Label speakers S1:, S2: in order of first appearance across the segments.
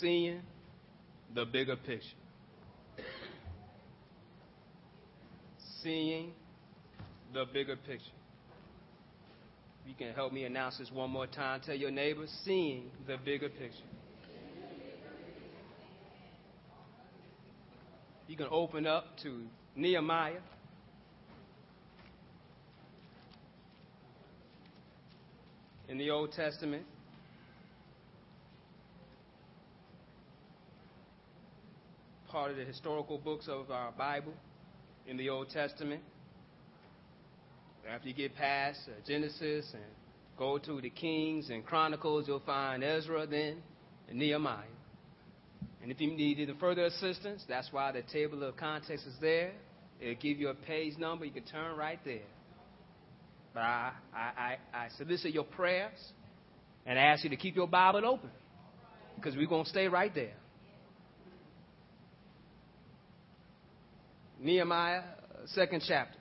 S1: seeing the bigger picture. Seeing the bigger picture. You can help me announce this one more time. Tell your neighbor, seeing the bigger picture. You can open up to Nehemiah. In the Old Testament, part of the historical books of our Bible in the Old Testament. After you get past uh, Genesis and go to the Kings and Chronicles, you'll find Ezra then and Nehemiah. And if you need any further assistance, that's why the table of contents is there. It'll give you a page number. You can turn right there. But I, I, I, I solicit your prayers and I ask you to keep your Bible open because we're going to stay right there. Nehemiah, uh, second chapter,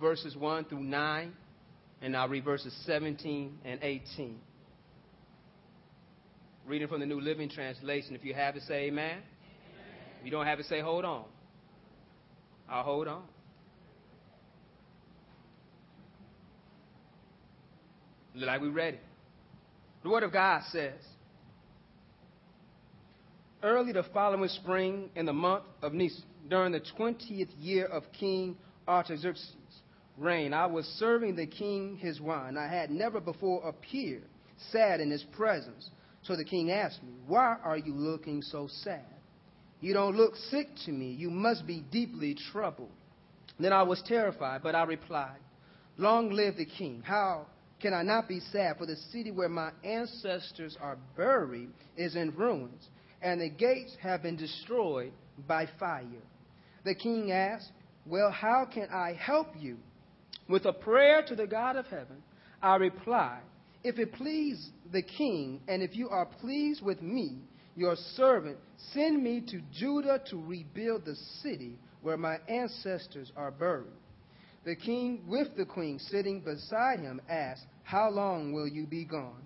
S1: verses 1 through 9, and I'll read verses 17 and 18. Reading from the New Living Translation. If you have it, say amen. amen. If you don't have it, say hold on. I'll hold on. Look Like we read it. The Word of God says, early the following spring in the month of Nisan, during the 20th year of King Artaxerxes' reign, I was serving the king his wine. I had never before appeared sad in his presence. So the king asked me, Why are you looking so sad? You don't look sick to me. You must be deeply troubled. Then I was terrified, but I replied, Long live the king. How can I not be sad? For the city where my ancestors are buried is in ruins and the gates have been destroyed by fire. The king asked, Well, how can I help you? With a prayer to the God of heaven, I replied, If it please the king, and if you are pleased with me, your servant, send me to Judah to rebuild the city where my ancestors are buried. The king, with the queen sitting beside him, asked, How long will you be gone?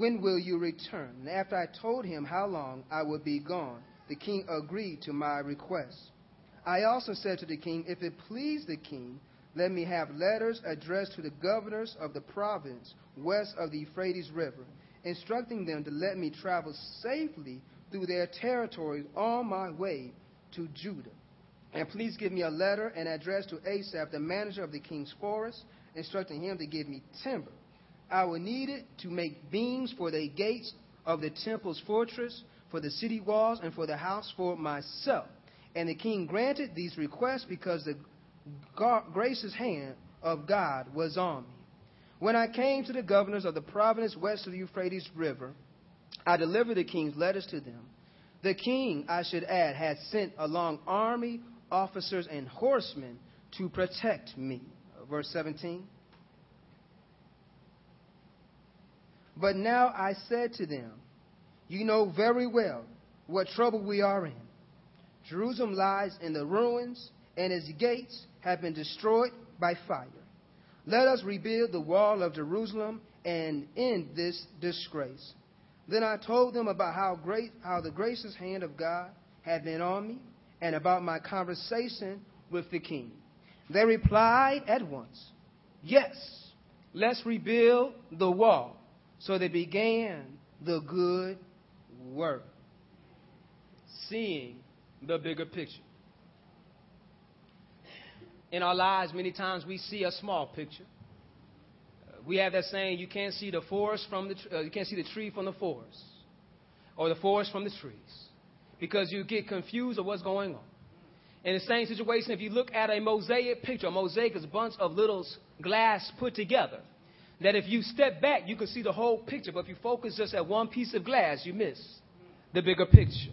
S1: When will you return? And after I told him how long I would be gone, the king agreed to my request. I also said to the king, If it please the king, let me have letters addressed to the governors of the province west of the Euphrates River, instructing them to let me travel safely through their territories on my way to Judah. And please give me a letter and address to Asaph, the manager of the king's forest, instructing him to give me timber I will need it to make beams for the gates of the temple's fortress, for the city walls, and for the house for myself. And the king granted these requests because the gracious hand of God was on me. When I came to the governors of the province west of the Euphrates River, I delivered the king's letters to them. The king, I should add, had sent along army officers and horsemen to protect me. Verse 17. But now I said to them, You know very well what trouble we are in. Jerusalem lies in the ruins, and its gates have been destroyed by fire. Let us rebuild the wall of Jerusalem and end this disgrace. Then I told them about how great how the gracious hand of God had been on me, and about my conversation with the king. They replied at once, Yes, let's rebuild the wall. So they began the good work, seeing the bigger picture. In our lives, many times we see a small picture. We have that saying, you can't see the forest from the uh, you can't see the tree from the forest, or the forest from the trees, because you get confused of what's going on. In the same situation, if you look at a mosaic picture, a mosaic is a bunch of little glass put together that if you step back, you can see the whole picture. But if you focus just at one piece of glass, you miss the bigger picture.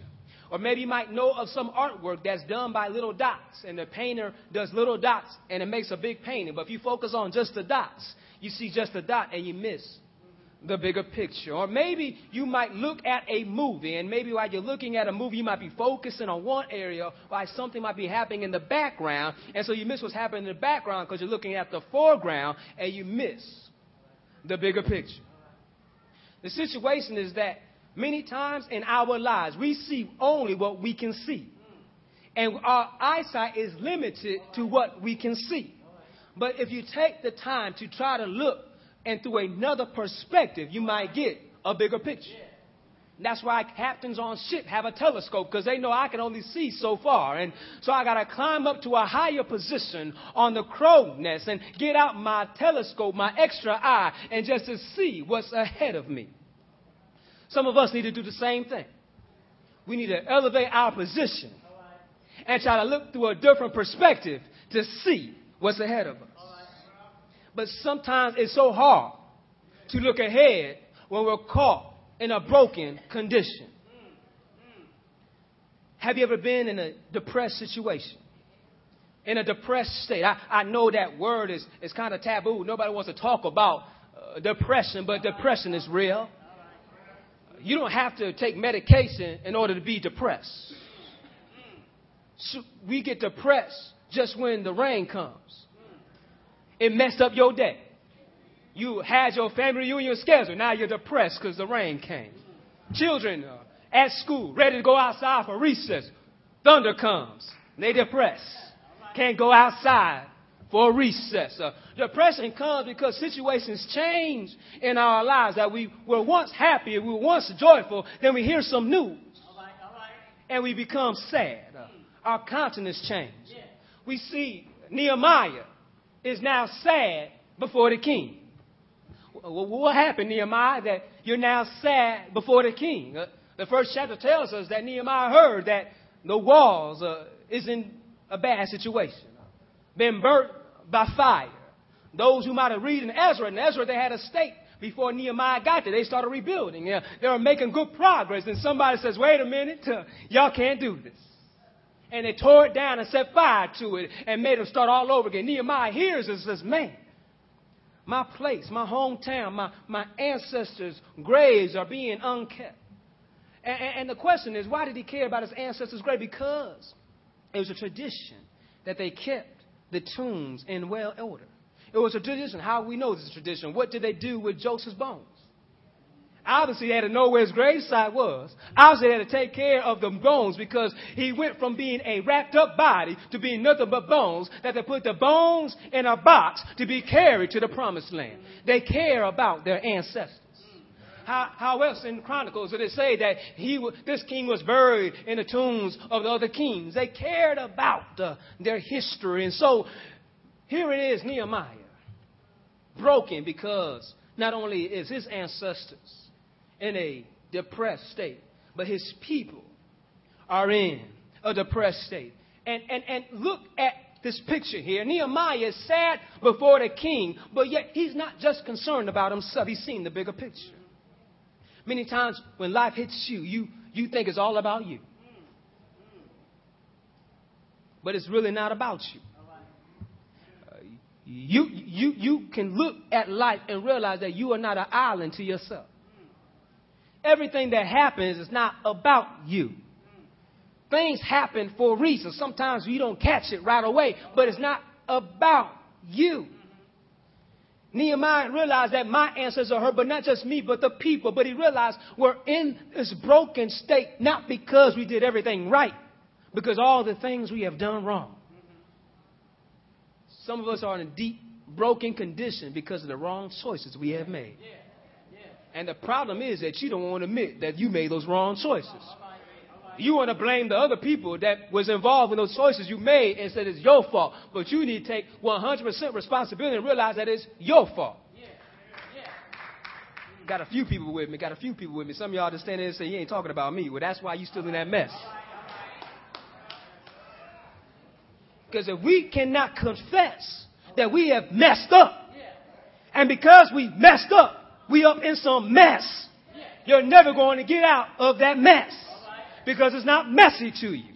S1: Or maybe you might know of some artwork that's done by little dots, and the painter does little dots, and it makes a big painting. But if you focus on just the dots, you see just the dot, and you miss the bigger picture. Or maybe you might look at a movie, and maybe while you're looking at a movie, you might be focusing on one area, while something might be happening in the background, and so you miss what's happening in the background because you're looking at the foreground, and you miss the bigger picture. The situation is that many times in our lives, we see only what we can see. And our eyesight is limited to what we can see. But if you take the time to try to look and through another perspective, you might get a bigger picture. That's why captains on ship have a telescope because they know I can only see so far. And so I got to climb up to a higher position on the crow nest and get out my telescope, my extra eye, and just to see what's ahead of me. Some of us need to do the same thing. We need to elevate our position and try to look through a different perspective to see what's ahead of us. But sometimes it's so hard to look ahead when we're caught in a broken condition. Have you ever been in a depressed situation? In a depressed state. I, I know that word is, is kind of taboo. Nobody wants to talk about uh, depression, but depression is real. You don't have to take medication in order to be depressed. So we get depressed just when the rain comes. It messed up your day. You had your family reunion scheduled. Now you're depressed because the rain came. Children uh, at school, ready to go outside for recess. Thunder comes. They depressed. Can't go outside for recess. Uh, depression comes because situations change in our lives. That we were once happy, we were once joyful, then we hear some news. And we become sad. Uh, our countenance change. We see Nehemiah is now sad before the king. What happened, Nehemiah, that you're now sad before the king? Uh, the first chapter tells us that Nehemiah heard that the walls uh, is in a bad situation, been burnt by fire. Those who might have read in Ezra, in Ezra they had a state before Nehemiah got there. They started rebuilding. Yeah, they were making good progress. And somebody says, wait a minute, uh, y'all can't do this. And they tore it down and set fire to it and made them start all over again. Nehemiah hears this says, man, my place, my hometown, my, my ancestors' graves are being unkept. And, and, the question is, why did he care about his ancestors' grave? Because it was a tradition that they kept the tombs in well order. It was a tradition. How we know this is a tradition? What did they do with Joseph's bones? Obviously, had to know where his gravesite was. Obviously, had to take care of the bones because he went from being a wrapped up body to being nothing but bones, that they put the bones in a box to be carried to the promised land. They care about their ancestors. How, how, else in Chronicles did it say that he, this king was buried in the tombs of the other kings? They cared about uh, their history. And so here it is, Nehemiah, broken because not only is his ancestors in a depressed state, but his people are in a depressed state. And, and, and look at this picture here. Nehemiah is sad before the king, but yet he's not just concerned about himself, he's seeing the bigger picture. Many times when life hits you, you, you think it's all about you. But it's really not about you. Uh, you, you, you can look at life and realize that you are not an island to yourself everything that happens is not about you. Things happen for a reason. Sometimes you don't catch it right away, but it's not about you. Nehemiah realized that my ancestors are hurt, but not just me, but the people. But he realized we're in this broken state not because we did everything right, because all the things we have done wrong. Some of us are in a deep, broken condition because of the wrong choices we have made. And the problem is that you don't want to admit that you made those wrong choices. You want to blame the other people that was involved in those choices you made and said it's your fault. But you need to take 100% responsibility and realize that it's your fault. Got a few people with me. Got a few people with me. Some of y'all just stand there and say, you ain't talking about me. Well, that's why you still in that mess. Because if we cannot confess that we have messed up, and because we messed up, we up in some mess. You're never going to get out of that mess because it's not messy to you.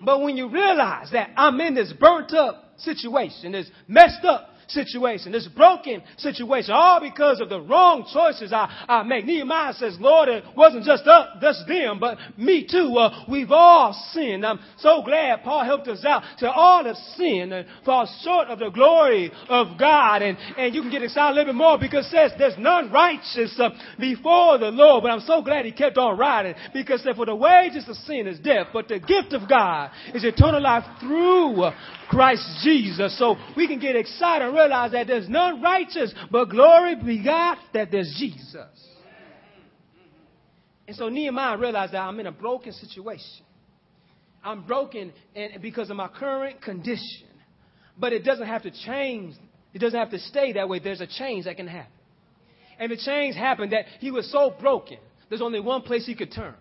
S1: But when you realize that I'm in this burnt up situation, this messed up situation, this broken situation, all because of the wrong choices I, I make. Nehemiah says, Lord, it wasn't just us, just them, but me too. Uh, we've all sinned. I'm so glad Paul helped us out to all have sinned and fall short of the glory of God. And, and you can get excited a little bit more because it says there's none righteous uh, before the Lord. But I'm so glad he kept on writing because for the wages of sin is death, but the gift of God is eternal life through Christ Jesus. So we can get excited and realize that there's none righteous, but glory be God that there's Jesus. And so Nehemiah realized that I'm in a broken situation. I'm broken because of my current condition. But it doesn't have to change. It doesn't have to stay that way. There's a change that can happen. And the change happened that he was so broken, there's only one place he could turn.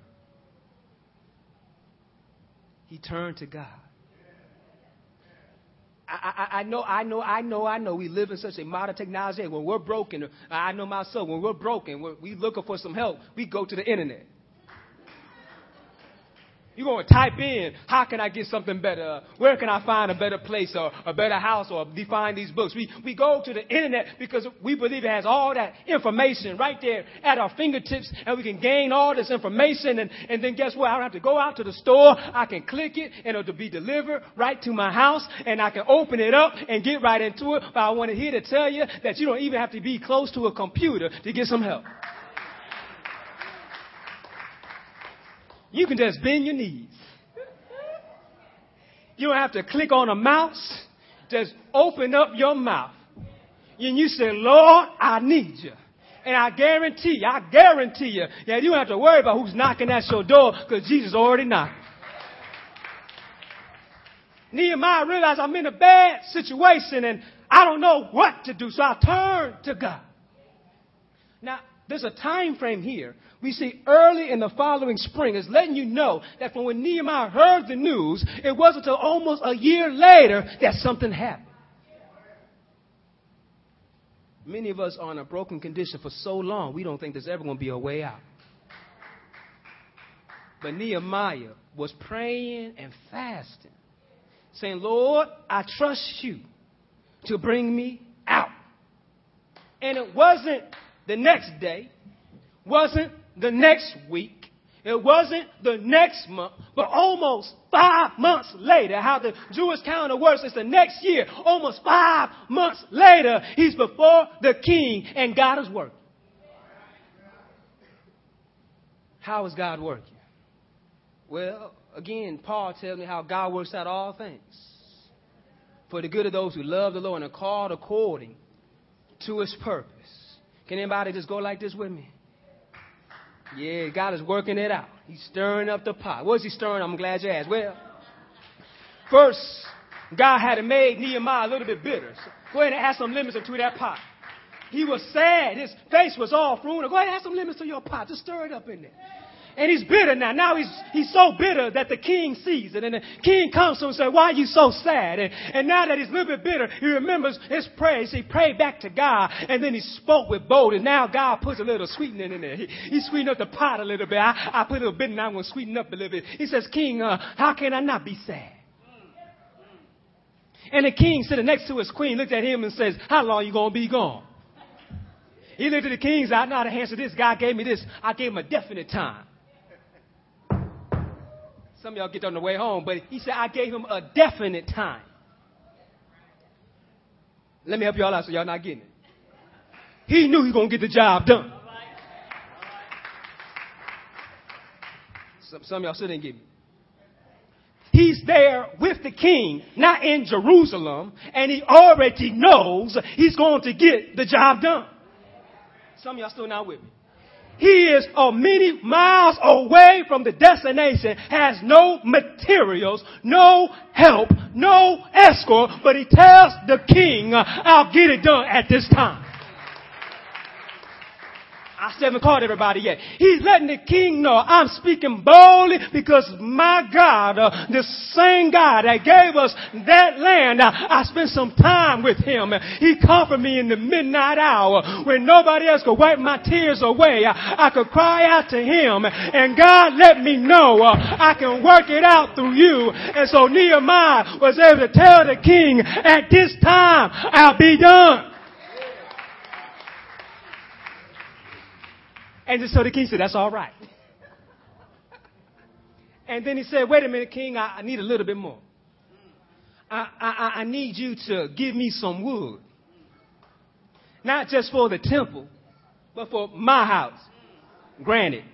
S1: He turned to God. I, I, I, know, I know, I know, I know. We live in such a modern technology. When we're broken, I know myself. When we're broken, when we looking for some help, we go to the internet. You're going to type in, how can I get something better? Where can I find a better place or a better house or define these books? We, we go to the internet because we believe it has all that information right there at our fingertips and we can gain all this information and, and then guess what? I don't have to go out to the store. I can click it and it'll be delivered right to my house and I can open it up and get right into it. But I want to here to tell you that you don't even have to be close to a computer to get some help. You can just bend your knees. You don't have to click on a mouse. Just open up your mouth. And you say, Lord, I need you. And I guarantee you, I guarantee you, that you don't have to worry about who's knocking at your door because Jesus already knocked. Nehemiah realized I'm in a bad situation and I don't know what to do. So I turned to God. Now, there's a time frame here. We see early in the following spring is letting you know that from when Nehemiah heard the news, it wasn't until almost a year later that something happened. Many of us are in a broken condition for so long, we don't think there's ever going to be a way out. But Nehemiah was praying and fasting, saying, Lord, I trust you to bring me out. And it wasn't the next day, wasn't the next week, it wasn't the next month, but almost five months later, how the Jewish calendar works, is the next year, almost five months later, he's before the king and God is working. How is God working? Well, again, Paul tells me how God works out all things for the good of those who love the Lord and are called according to his purpose. Can anybody just go like this with me? Yeah, God is working it out. He's stirring up the pot. What's he stirring? I'm glad you asked. Well, first, God had made Nehemiah a little bit bitter. So go ahead and add some lemons into that pot. He was sad. His face was all fruit. Go ahead and add some lemons to your pot. Just stir it up in there. And he's bitter now. Now he's, he's so bitter that the king sees it. And the king comes to him and says, why are you so sad? And, and now that he's a little bit bitter, he remembers his prayers. He prayed back to God and then he spoke with boldness. Now God puts a little sweetening in there. He, he sweetened up the pot a little bit. I, I put a little bit and I'm going to sweeten up a little bit. He says, king, uh, how can I not be sad? And the king sitting next to his queen looked at him and says, how long you going to be gone? He looked at the king's I know how to answer this. God gave me this. I gave him a definite time. Some of y'all get on the way home, but he said, I gave him a definite time. Let me help y'all out so y'all not getting it. He knew he was going to get the job done. Some, some of y'all still didn't get me. He's there with the king, not in Jerusalem, and he already knows he's going to get the job done. Some of y'all still not with me. He is a many miles away from the destination, has no materials, no help, no escort, but he tells the king, I'll get it done at this time.
S2: I still haven't called everybody yet. He's letting the king know I'm speaking boldly because my God, uh, the same God that gave us that land, uh, I spent some time with him. He comforted me in the midnight hour when nobody else could wipe my tears away. I, I could cry out to him and God let me know uh, I can work it out through you. And so Nehemiah was able to tell the king at this time I'll be done. And so the king said, that's all right. And then he said, wait a minute, king, I, I need a little bit more. I, I, I need you to give me some wood. Not just for the temple, but for my house. Granted.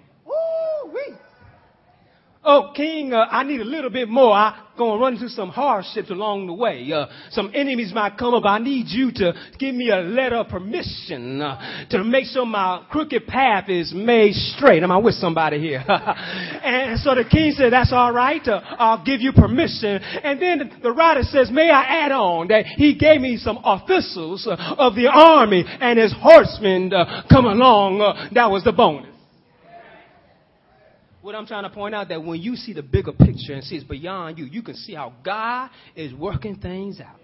S2: Oh, King, uh, I need a little bit more. I'm gonna run into some hardships along the way. Uh, some enemies might come up. I need you to give me a letter of permission uh, to make sure my crooked path is made straight. Am I with somebody here? and so the king said, "That's all right. Uh, I'll give you permission." And then the writer says, "May I add on that he gave me some officials uh, of the army and his horsemen uh, come along. That was the bonus." What I'm trying to point out that when you see the bigger picture and see it's beyond you, you can see how God is working things out.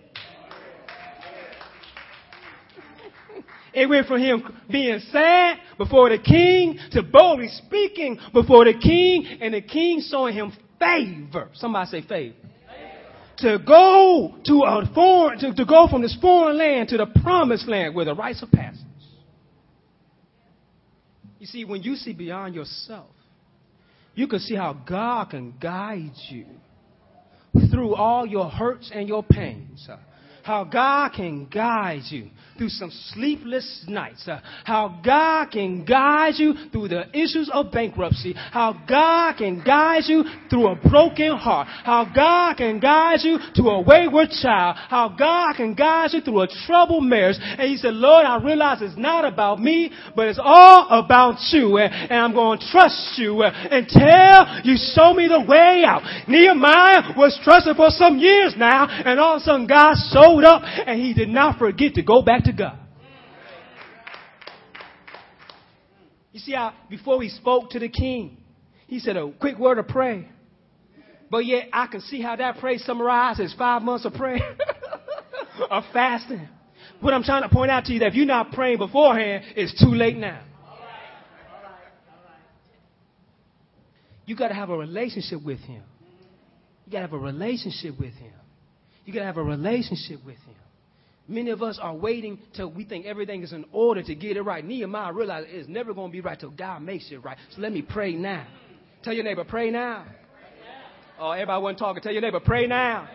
S2: It went from him being sad before the king to boldly speaking before the king and the king showing him favor. Somebody say favor. To go to a foreign, to, to go from this foreign land to the promised land with the rites of passage. You see, when you see beyond yourself, you can see how God can guide you through all your hurts and your pains. How God can guide you through some sleepless nights. Uh, how God can guide you through the issues of bankruptcy. How God can guide you through a broken heart. How God can guide you to a wayward child. How God can guide you through a troubled marriage. And he said, Lord, I realize it's not about me, but it's all about you. And, and I'm going to trust you uh, until you show me the way out. Nehemiah was trusted for some years now, and all of a sudden God showed up and he did not forget to go back to God. You see how before he spoke to the king, he said a quick word of prayer. But yet I can see how that prayer summarizes five months of prayer of fasting. What I'm trying to point out to you that if you're not praying beforehand, it's too late now. You got to have a relationship with him. You got to have a relationship with him. You got to have a relationship with him. Many of us are waiting till we think everything is in order to get it right. Nehemiah realized it's never going to be right till God makes it right. So let me pray now. Tell your neighbor, pray now. Oh, everybody wasn't talking. Tell your neighbor, pray now.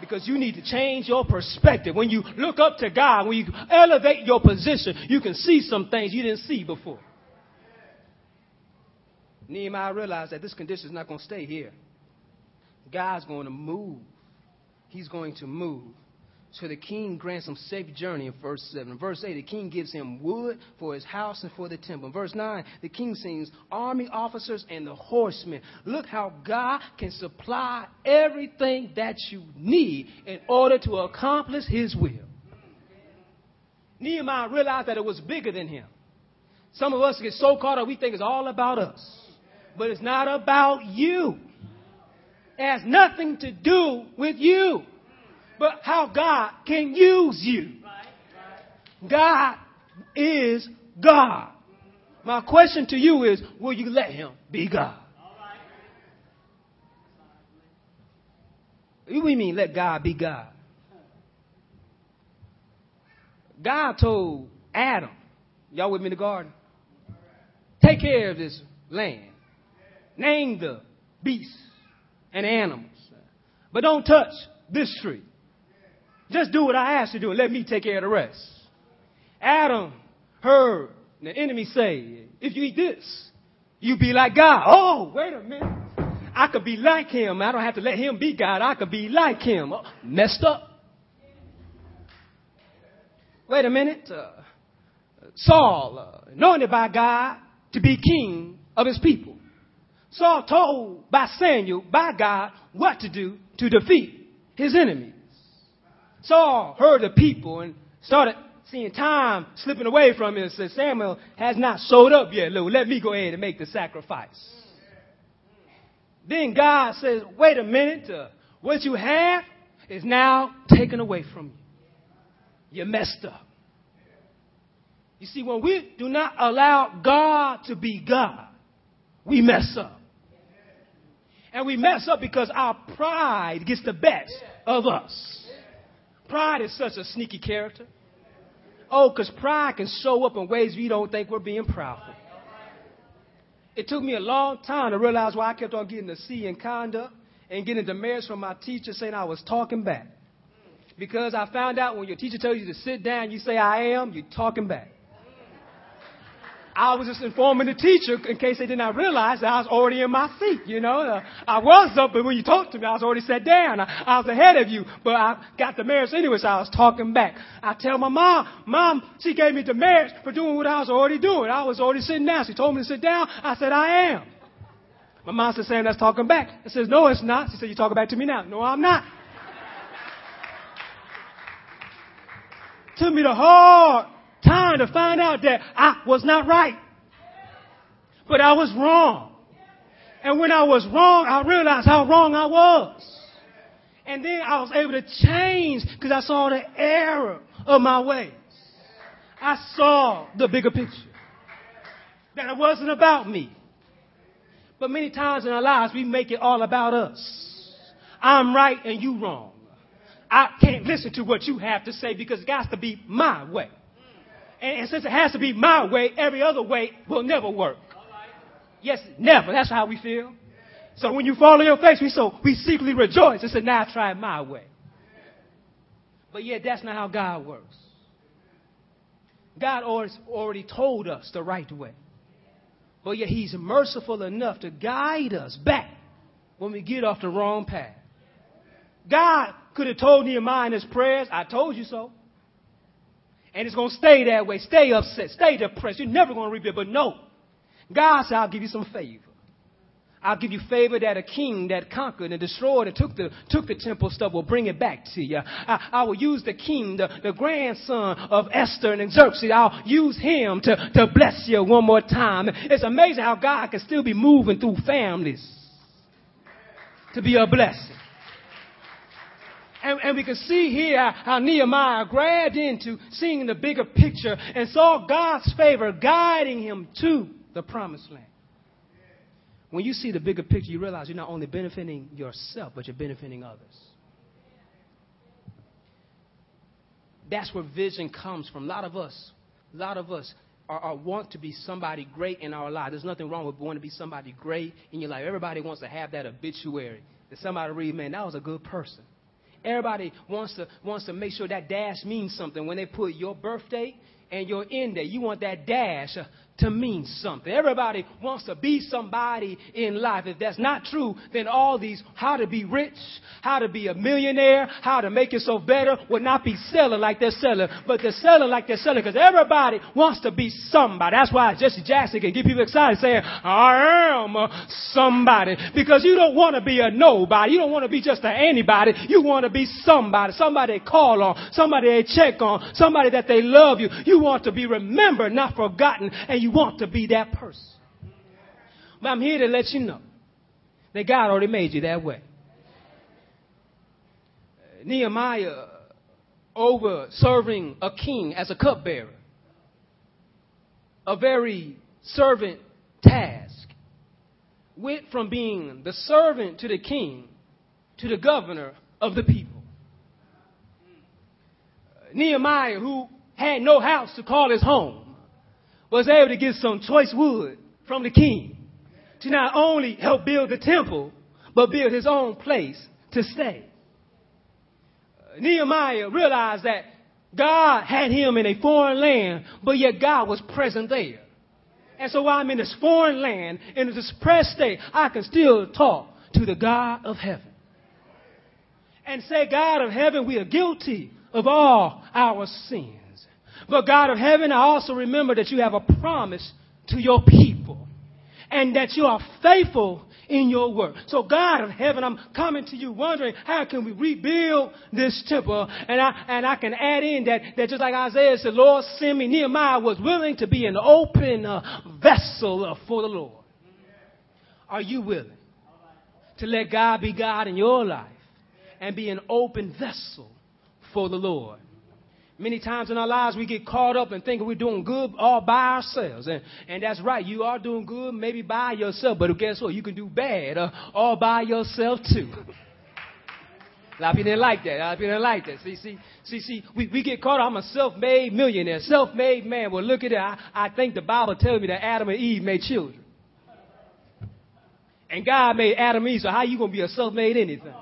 S2: Because you need to change your perspective. When you look up to God, when you elevate your position, you can see some things you didn't see before. Nehemiah realized that this condition is not going to stay here. God's going to move. He's going to move. So the king grants him safe journey in verse 7. Verse 8, the king gives him wood for his house and for the temple. verse 9, the king sings, army officers and the horsemen. Look how God can supply everything that you need in order to accomplish his will. Nehemiah realized that it was bigger than him. Some of us get so caught up, we think it's all about us. But it's not about you. It has nothing to do with you but how God can use you. God is God. My question to you is, will you let him be God? What do you mean let God be God? God told Adam, y'all with me in the garden? Take care of this land. Name the beasts and animals. But don't touch this tree. Just do what I asked you to do and let me take care of the rest. Adam heard the enemy say, if you eat this, you be like God. Oh, wait a minute. I could be like him. I don't have to let him be God. I could be like him. Oh, messed up. Wait a minute. Uh, Saul, uh, anointed by God to be king of his people. Saul told by Samuel, by God, what to do to defeat his enemies. Saul heard the people and started seeing time slipping away from him and said, Samuel has not showed up yet, Lord. Let me go ahead and make the sacrifice. Then God says, wait a minute, uh, what you have is now taken away from you. You messed up. You see, when we do not allow God to be God, we mess up. And we mess up because our pride gets the best of us. Pride is such a sneaky character. Oh, because pride can show up in ways we don't think we're being proudful. It took me a long time to realize why I kept on getting a C in conduct and getting demerits from my teacher saying I was talking back. Because I found out when your teacher tells you to sit down, you say I am, you're talking back. I was just informing the teacher in case they did not realize that I was already in my seat. You know, uh, I was up, but when you talked to me, I was already sat down. I, I was ahead of you, but I got the merits anyway, so I was talking back. I tell my mom, mom, she gave me the merits for doing what I was already doing. I was already sitting down. She told me to sit down. I said, I am. My mom said, Sam, that's talking back. I says, no, it's not. She said, you talking back to me now. No, I'm not. Took me to hard time to find out that I was not right. But I was wrong. And when I was wrong, I realized how wrong I was. And then I was able to change because I saw the error of my ways. I saw the bigger picture. That it wasn't about me. But many times in our lives, we make it all about us. I'm right and you wrong. I can't listen to what you have to say because it has to be my way. And, and since it has to be my way, every other way will never work. Yes, never. That's how we feel. So when you fall on your face, we so we secretly rejoice and say, "Now I try my way." But yet, that's not how God works. God already told us the right way. But yet, He's merciful enough to guide us back when we get off the wrong path. God could have told Nehemiah in his prayers, I told you so. And it's going to stay that way. Stay upset. Stay depressed. You're never going to rebuild. But no. God said, I'll give you some favor. I'll give you favor that a king that conquered and destroyed and took the, took the temple stuff will bring it back to you. I, I will use the king, the, the grandson of Esther and Xerxes. I'll use him to, to bless you one more time. It's amazing how God can still be moving through families to be a blessing. And, and we can see here how Nehemiah grabbed into seeing the bigger picture and saw God's favor guiding him to the promised land. When you see the bigger picture, you realize you're not only benefiting yourself, but you're benefiting others. That's where vision comes from. A lot of us, a lot of us are, are, want to be somebody great in our life. There's nothing wrong with wanting to be somebody great in your life. Everybody wants to have that obituary. That somebody read, man, that was a good person. Everybody wants to, wants to make sure that dash means something. When they put your birthday and your end date, you want that dash uh, to mean something. Everybody wants to be somebody in life. If that's not true, then all these how to be rich, how to be a millionaire, how to make yourself better would not be selling like they're selling. But they're selling like they're selling because everybody wants to be somebody. That's why Jesse Jackson can get people excited saying, I am somebody. Because you don't want to be a nobody. You don't want to be just a anybody. You want to be somebody. Somebody they call on. Somebody they check on. Somebody that they love you. You want to be remembered, not forgotten. And you want to be that person. But I'm here to let you know that God already made you that way. Uh, Nehemiah, uh, over serving a king as a cupbearer, a very servant task, went from being the servant to the king to the governor of the people. Uh, Nehemiah, who had no house to call his home, was able to get some choice wood from the king to not only help build the temple, but build his own place to stay. Uh, Nehemiah realized that God had him in a foreign land, but yet God was present there. And so while I'm in this foreign land, in this depressed state, I can still talk to the God of heaven. And say, God of heaven, we are guilty of all our sins. But God of heaven, I also remember that you have a promise to your people and that you are faithful in your word. So God of heaven, I'm coming to you wondering how can we rebuild this temple? And I, and I can add in that, that just like Isaiah said, Lord, send me. Nehemiah was willing to be an open uh, vessel uh, for the Lord. Are you willing to let God be God in your life and be an open vessel for the Lord? Many times in our lives, we get caught up and think we're doing good all by ourselves. And, and that's right. You are doing good maybe by yourself, but guess what? You can do bad uh, all by yourself too. A lot of people didn't like that. A lot of people didn't like that. See, see, see, see, we, we get caught. I'm a self-made millionaire, self-made man. Well, look at it. I, I think the Bible tells me that Adam and Eve made children. And God made Adam and Eve, so how you going to be a self-made anything?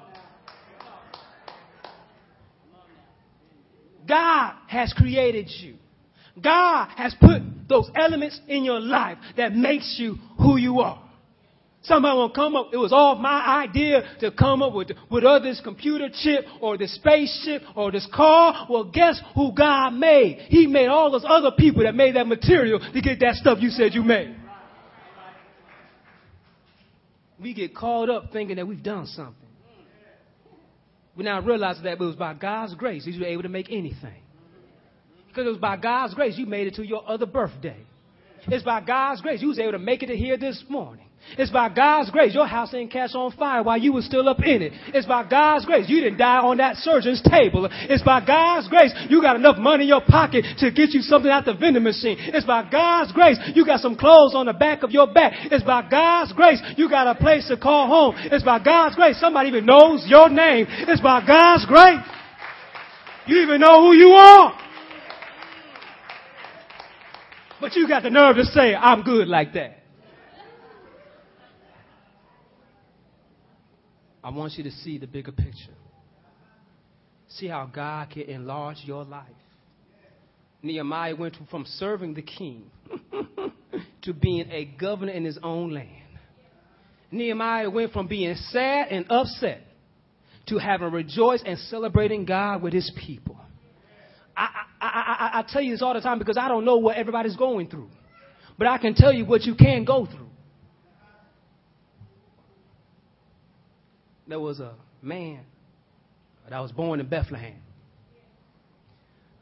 S2: God has created you. God has put those elements in your life that makes you who you are. Somebody will come up, it was all my idea to come up with, with uh, this computer chip or this spaceship or this car. Well, guess who God made? He made all those other people that made that material to get that stuff you said you made. We get caught up thinking that we've done something. We now realize that it was by God's grace that you were able to make anything. Because it was by God's grace you made it to your other birthday. It's by God's grace you was able to make it to here this morning. It's by God's grace your house didn't catch on fire while you were still up in it. It's by God's grace you didn't die on that surgeon's table. It's by God's grace you got enough money in your pocket to get you something out the vending machine. It's by God's grace you got some clothes on the back of your back. It's by God's grace you got a place to call home. It's by God's grace somebody even knows your name. It's by God's grace you even know who you are. But you got the nerve to say, I'm good like that. I want you to see the bigger picture. See how God can enlarge your life. Nehemiah went from serving the king to being a governor in his own land. Nehemiah went from being sad and upset to having rejoiced and celebrating God with his people. I, I, I, I, tell you this all the time because I don't know what everybody's going through. But I can tell you what you can go through. There was a man that was born in Bethlehem.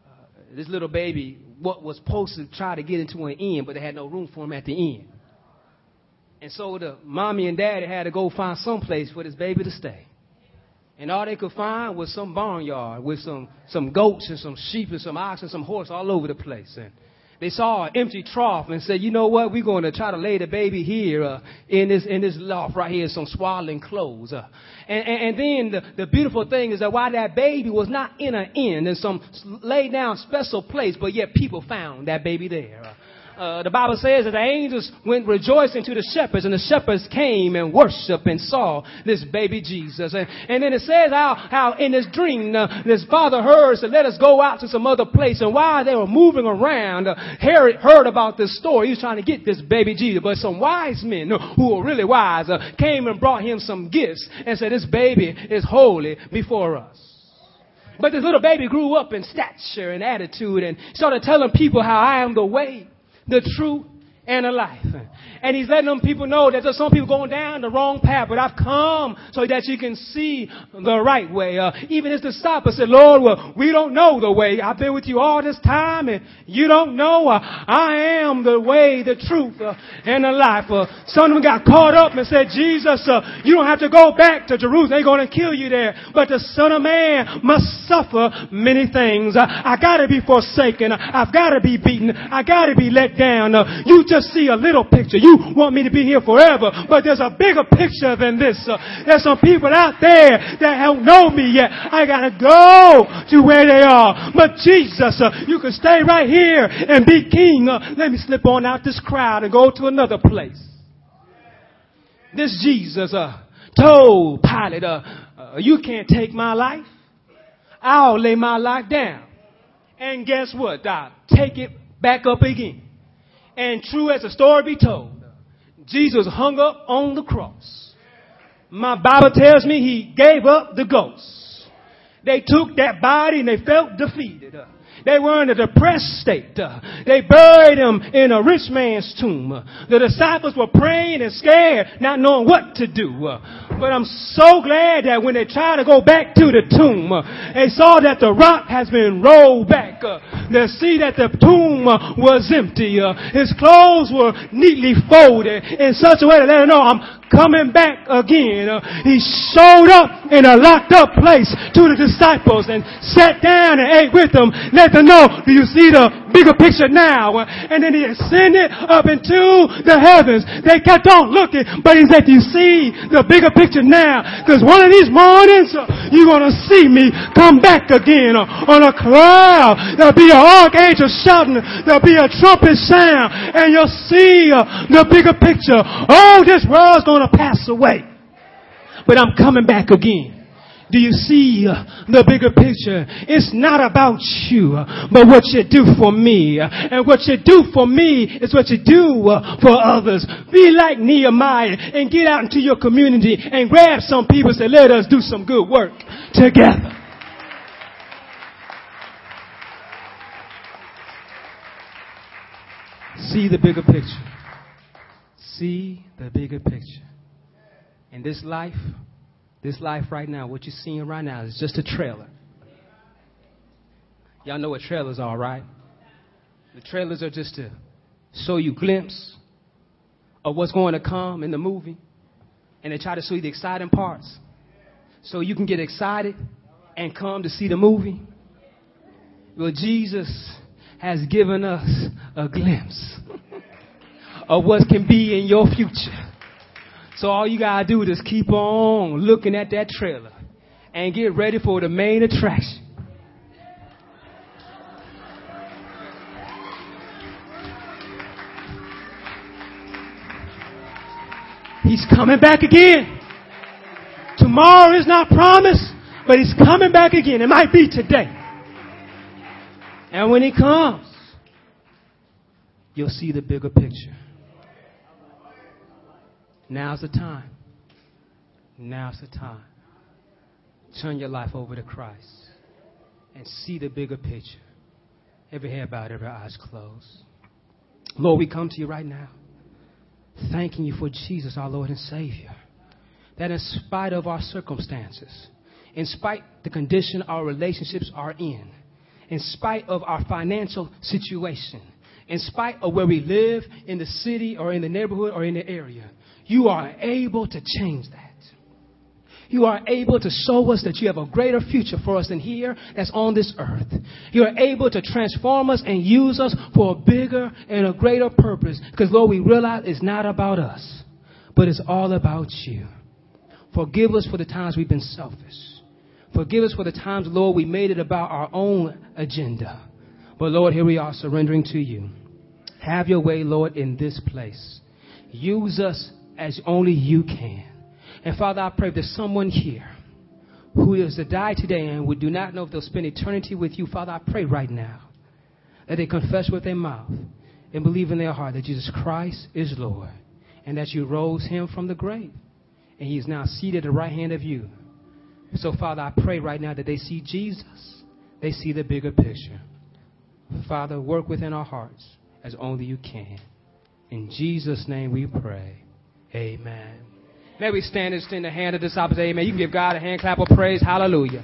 S2: Uh, this little baby, what was supposed to try to get into an inn, but they had no room for him at the inn. And so the mommy and daddy had to go find some place for this baby to stay. And all they could find was some barnyard with some, some goats and some sheep and some oxen and some horse all over the place. And they saw an empty trough and said, you know what, we're going to try to lay the baby here uh, in this in this loft right here, some swaddling clothes. Uh, and, and, and, then the, the beautiful thing is that while that baby was not in an inn, in some laid down special place, but yet people found that baby there. Uh, uh, the Bible says that the angels went rejoicing to the shepherds, and the shepherds came and worshiped and saw this baby Jesus. And, and then it says how, how in this dream, uh, this father heard said, let us go out to some other place. And while they were moving around, uh, Herod heard about this story. He was trying to get this baby Jesus. But some wise men who were really wise uh, came and brought him some gifts and said, this baby is holy before us. But this little baby grew up in stature and attitude and started telling people how I am the way, the truth, and a life. And he's letting them people know that there's some people going down the wrong path, but I've come so that you can see the right way. Uh, even his disciples said, Lord, well, we don't know the way. I've been with you all this time and you don't know. Uh, I am the way, the truth, uh, and the life. Uh, some of them got caught up and said, Jesus, uh, you don't have to go back to Jerusalem. They're going to kill you there. But the Son of Man must suffer many things. Uh, I gotta be forsaken. I've gotta be beaten. I gotta be let down. you just just see a little picture. You want me to be here forever, but there's a bigger picture than this. There's some people out there that don't know me yet. I gotta go to where they are. But Jesus, you can stay right here and be king. Uh, let me slip on out this crowd and go to another place. This Jesus uh, told Pilate, uh, uh, you can't take my life. I'll lay my life down. And guess what, Doc? Take it back up again. And true as the story be told, Jesus hung up on the cross. My Bible tells me he gave up the ghost. They took that body and they felt defeated. They were in a depressed state. They buried him in a rich man's tomb. The disciples were praying and scared, not knowing what to do. But I'm so glad that when they tried to go back to the tomb, they saw that the rock has been rolled back. They see that the tomb was empty. His clothes were neatly folded in such a way to let them know I'm coming back again. He showed up in a locked up place to the disciples and sat down and ate with them. Let them know, do you see the bigger picture now? And then he ascended up into the heavens. They kept on looking, but he said, do you see the bigger picture now? Because one of these mornings, uh, you're going to see me come back again uh, on a cloud. There'll be an archangel shouting. There'll be a trumpet sound and you'll see uh, the bigger picture. Oh, this world's going to pass away. But I'm coming back again. Do you see uh, the bigger picture? It's not about you, uh, but what you do for me. Uh, and what you do for me is what you do for others. Be like Nehemiah and get out into your community and grab some people and say, let us do some good work together. See the bigger picture. See the bigger picture. In this life, this life right now, what you're seeing right now is just a trailer. Y'all know what trailers are, right? The trailers are just to show you glimpse of what's going to come in the movie. And they try to show you the exciting parts. So you can get excited and come to see the movie. Well, Jesus has given us a glimpse of what can be in your future. So all you gotta do is keep on looking at that trailer and get ready for the main attraction. He's coming back again. Tomorrow is not promised, but he's coming back again. It might be today. And when he comes, you'll see the bigger picture. Now's the time. Now's the time. Turn your life over to Christ and see the bigger picture. Every head bowed, every eyes closed. Lord, we come to you right now, thanking you for Jesus, our Lord and Savior. That in spite of our circumstances, in spite the condition our relationships are in, in spite of our financial situation, in spite of where we live in the city or in the neighborhood or in the area, you are able to change that. You are able to show us that you have a greater future for us than here that's on this earth. You are able to transform us and use us for a bigger and a greater purpose. Because Lord, we realize it's not about us, but it's all about you. Forgive us for the times we've been selfish. Forgive us for the times, Lord, we made it about our own agenda. But Lord, here we are surrendering to you. Have your way, Lord, in this place. Use us as only you can. And Father, I pray there's someone here who is to die today and would do not know if they'll spend eternity with you, Father, I pray right now that they confess with their mouth and believe in their heart that Jesus Christ is Lord and that you rose him from the grave and he is now seated at the right hand of you. So, Father, I pray right now that they see Jesus, they see the bigger picture. Father, work within our hearts as only you can. In Jesus' name we pray. Amen. May we stand and extend the hand of disciples. Amen. You can give God a hand clap of praise. Hallelujah.